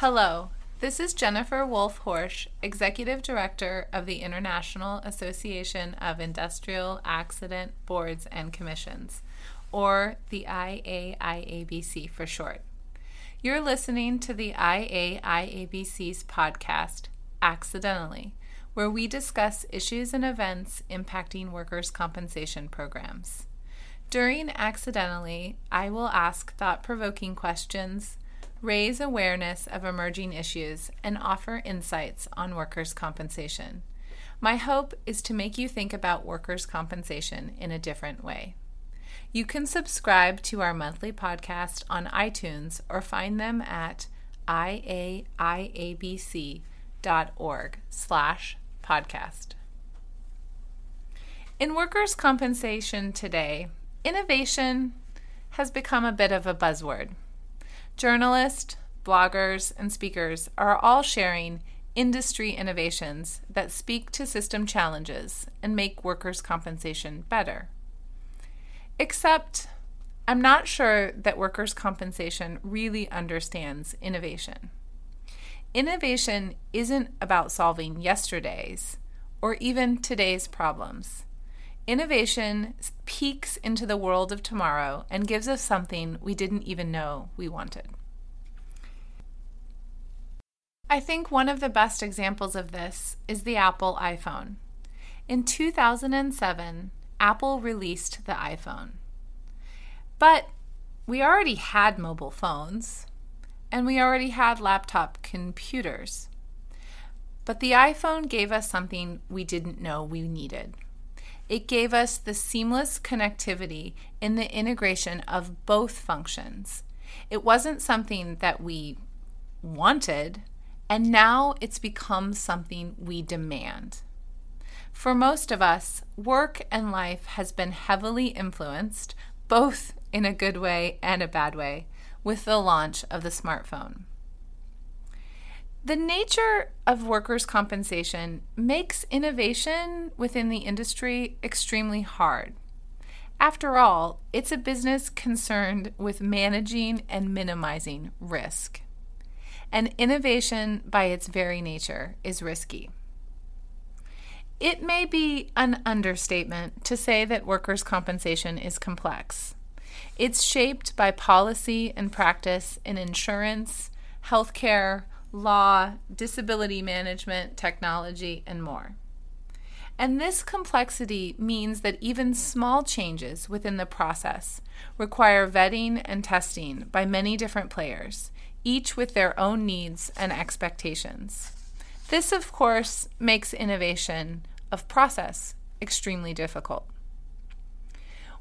Hello, this is Jennifer Wolf Horejsh, Executive Director of the International Association of Industrial Accident Boards and Commissions, or the IAIABC for short. You're listening to the IAIABC's podcast, Accidentally, where we discuss issues and events impacting workers' compensation programs. During Accidentally, I will ask thought provoking questions, raise awareness of emerging issues, and offer insights on workers' compensation. My hope is to make you think about workers' compensation in a different way. You can subscribe to our monthly podcast on iTunes or find them at iaiabc.org slash podcast. In workers' compensation today, innovation has become a bit of a buzzword. Journalists, bloggers, and speakers are all sharing industry innovations that speak to system challenges and make workers' compensation better. Except, I'm not sure that workers' compensation really understands innovation. Innovation isn't about solving yesterday's or even today's problems. Innovation peeks into the world of tomorrow and gives us something we didn't even know we wanted. I think one of the best examples of this is the Apple iPhone. In 2007, Apple released the iPhone. But we already had mobile phones and we already had laptop computers. But the iPhone gave us something we didn't know we needed. It gave us the seamless connectivity in the integration of both functions. It wasn't something that we wanted, and now it's become something we demand. For most of us, work and life has been heavily influenced, both in a good way and a bad way, with the launch of the smartphone. The nature of workers' compensation makes innovation within the industry extremely hard. After all, it's a business concerned with managing and minimizing risk. And innovation, by its very nature, is risky. It may be an understatement to say that workers' compensation is complex. It's shaped by policy and practice in insurance, healthcare, law, disability management, technology, and more. And this complexity means that even small changes within the process require vetting and testing by many different players, each with their own needs and expectations. This, of course, makes innovation of process extremely difficult.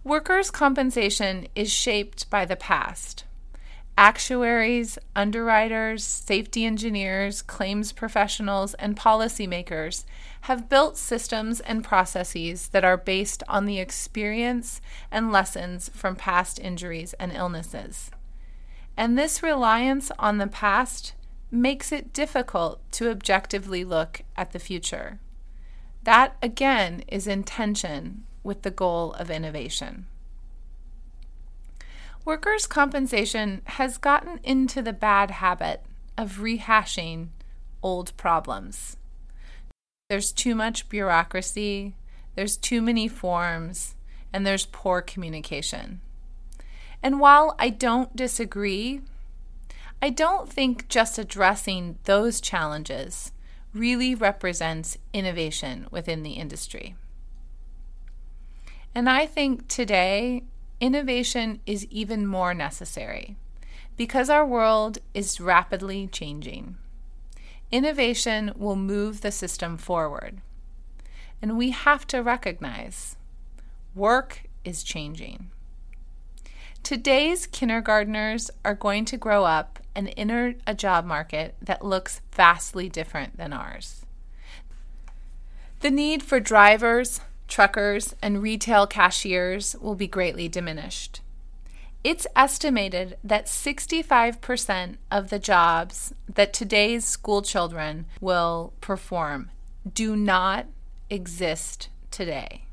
Workers' compensation is shaped by the past. Actuaries, underwriters, safety engineers, claims professionals, and policymakers have built systems and processes that are based on the experience and lessons from past injuries and illnesses. And this reliance on the past makes it difficult to objectively look at the future. That, again, is in tension with the goal of innovation. Workers' compensation has gotten into the bad habit of rehashing old problems. There's too much bureaucracy, there's too many forms, and there's poor communication. And while I don't disagree, I don't think just addressing those challenges really represents innovation within the industry. And I think today, innovation is even more necessary because our world is rapidly changing. Innovation will move the system forward. And we have to recognize work is changing. Today's kindergartners are going to grow up and enter a job market that looks vastly different than ours. The need for drivers, truckers, and retail cashiers will be greatly diminished. It's estimated that 65% of the jobs that today's school children will perform do not exist today.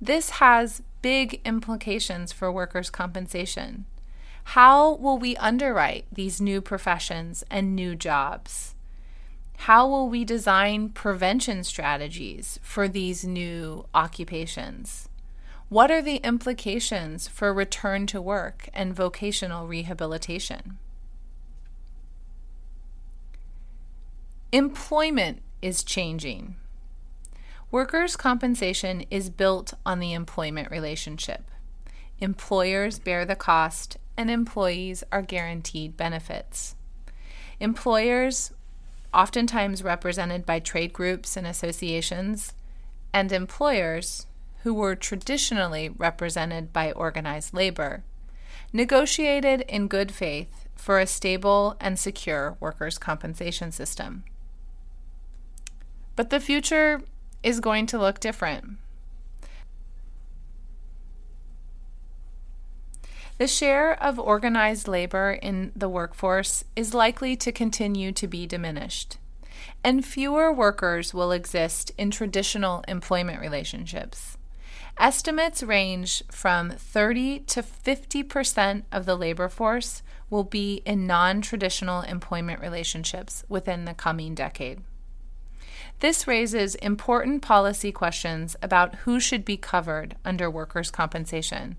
This has big implications for workers' compensation. How will we underwrite these new professions and new jobs? How will we design prevention strategies for these new occupations? What are the implications for return to work and vocational rehabilitation? Employment is changing. Workers' compensation is built on the employment relationship. Employers bear the cost, and employees are guaranteed benefits. Employers, oftentimes represented by trade groups and associations, and employers, who were traditionally represented by organized labor, negotiated in good faith for a stable and secure workers' compensation system. But the future is going to look different. The share of organized labor in the workforce is likely to continue to be diminished, and fewer workers will exist in traditional employment relationships. Estimates range from 30 to 50 percent of the labor force will be in non traditional employment relationships within the coming decade. This raises important policy questions about who should be covered under workers' compensation,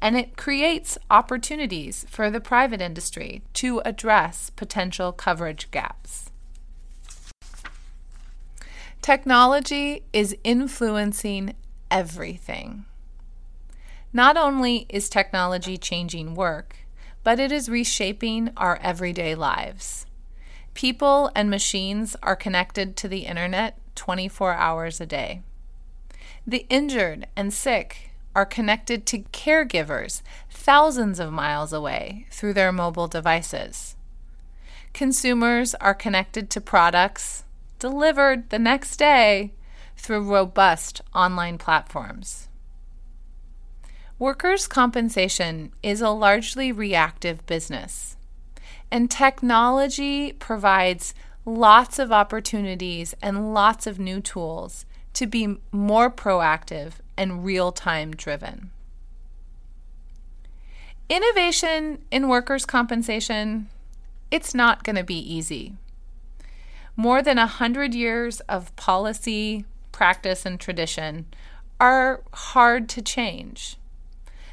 and it creates opportunities for the private industry to address potential coverage gaps. Technology is influencing everything. Not only is technology changing work, but it is reshaping our everyday lives. People and machines are connected to the internet 24 hours a day. The injured and sick are connected to caregivers thousands of miles away through their mobile devices. Consumers are connected to products delivered the next day through robust online platforms. Workers' compensation is a largely reactive business. And technology provides lots of opportunities and lots of new tools to be more proactive and real time driven. Innovation in workers' compensation, it's not going to be easy. More than a hundred years of policy, practice, and tradition are hard to change.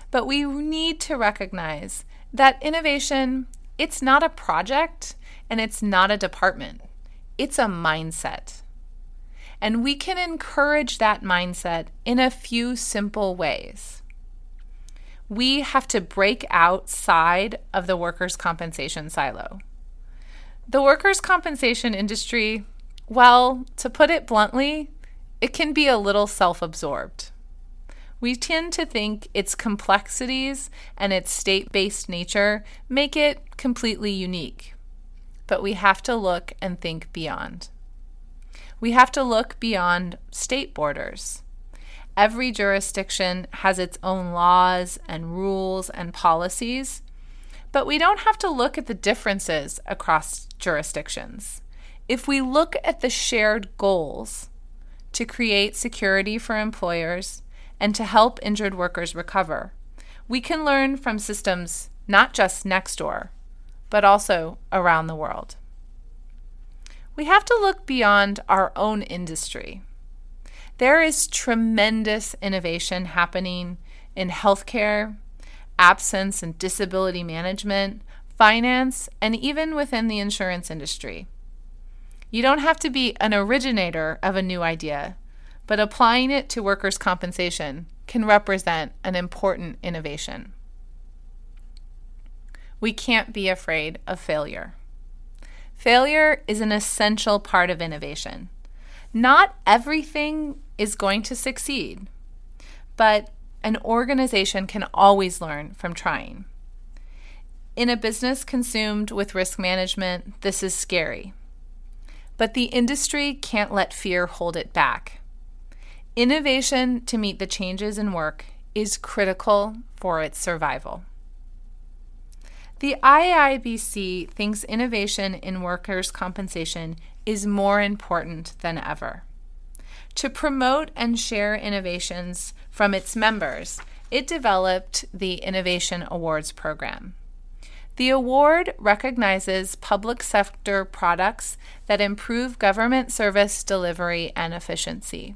But we need to recognize that innovation it's not a project and it's not a department, it's a mindset. And we can encourage that mindset in a few simple ways. We have to break outside of the workers' compensation silo. The workers' compensation industry, well, to put it bluntly, it can be a little self absorbed. We tend to think its complexities and its state based nature make it completely unique. But we have to look and think beyond. We have to look beyond state borders. Every jurisdiction has its own laws and rules and policies, but we don't have to look at the differences across jurisdictions. If we look at the shared goals to create security for employers, and to help injured workers recover. We can learn from systems not just next door, but also around the world. We have to look beyond our own industry. There is tremendous innovation happening in healthcare, absence and disability management, finance, and even within the insurance industry. You don't have to be an originator of a new idea but applying it to workers' compensation can represent an important innovation. We can't be afraid of failure. Failure is an essential part of innovation. Not everything is going to succeed, but an organization can always learn from trying. In a business consumed with risk management, this is scary. But the industry can't let fear hold it back. Innovation to meet the changes in work is critical for its survival. The IAIABC thinks innovation in workers' compensation is more important than ever. To promote and share innovations from its members, it developed the Innovation Awards program. The award recognizes public sector products that improve government service delivery and efficiency.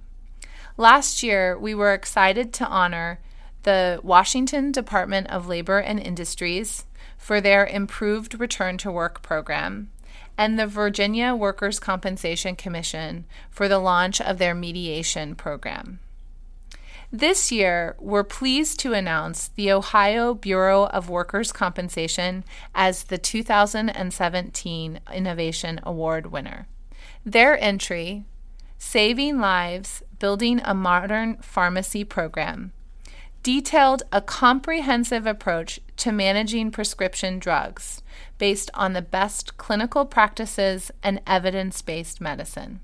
Last year, we were excited to honor the Washington Department of Labor and Industries for their improved return to work program and the Virginia Workers' Compensation Commission for the launch of their mediation program. This year, we're pleased to announce the Ohio Bureau of Workers' Compensation as the 2017 Innovation Award winner. Their entry, Saving Lives Building a Modern Pharmacy Program, detailed a comprehensive approach to managing prescription drugs based on the best clinical practices and evidence based medicine.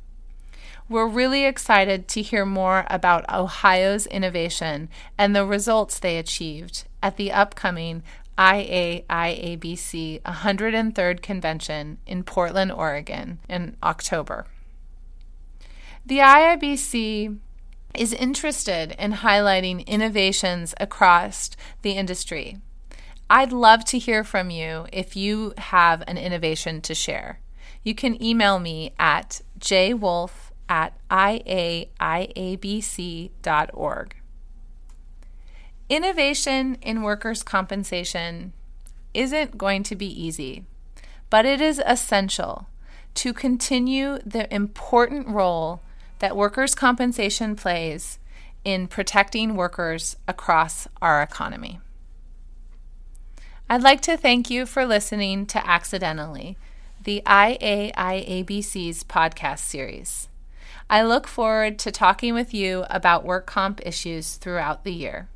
We're really excited to hear more about Ohio's innovation and the results they achieved at the upcoming IAIABC 103rd Convention in Portland, Oregon in October. The IAIABC is interested in highlighting innovations across the industry. I'd love to hear from you if you have an innovation to share. You can email me at jwolf at iaiabc.org. Innovation in workers' compensation isn't going to be easy, but it is essential to continue the important role that workers' compensation plays in protecting workers across our economy. I'd like to thank you for listening to Accidentally, the IAIABC's podcast series. I look forward to talking with you about work comp issues throughout the year.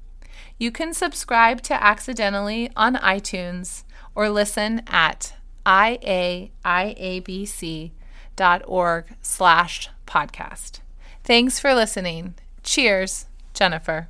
You can subscribe to Accidentally on iTunes or listen at iaiabc.org slash podcast. Thanks for listening. Cheers, Jennifer.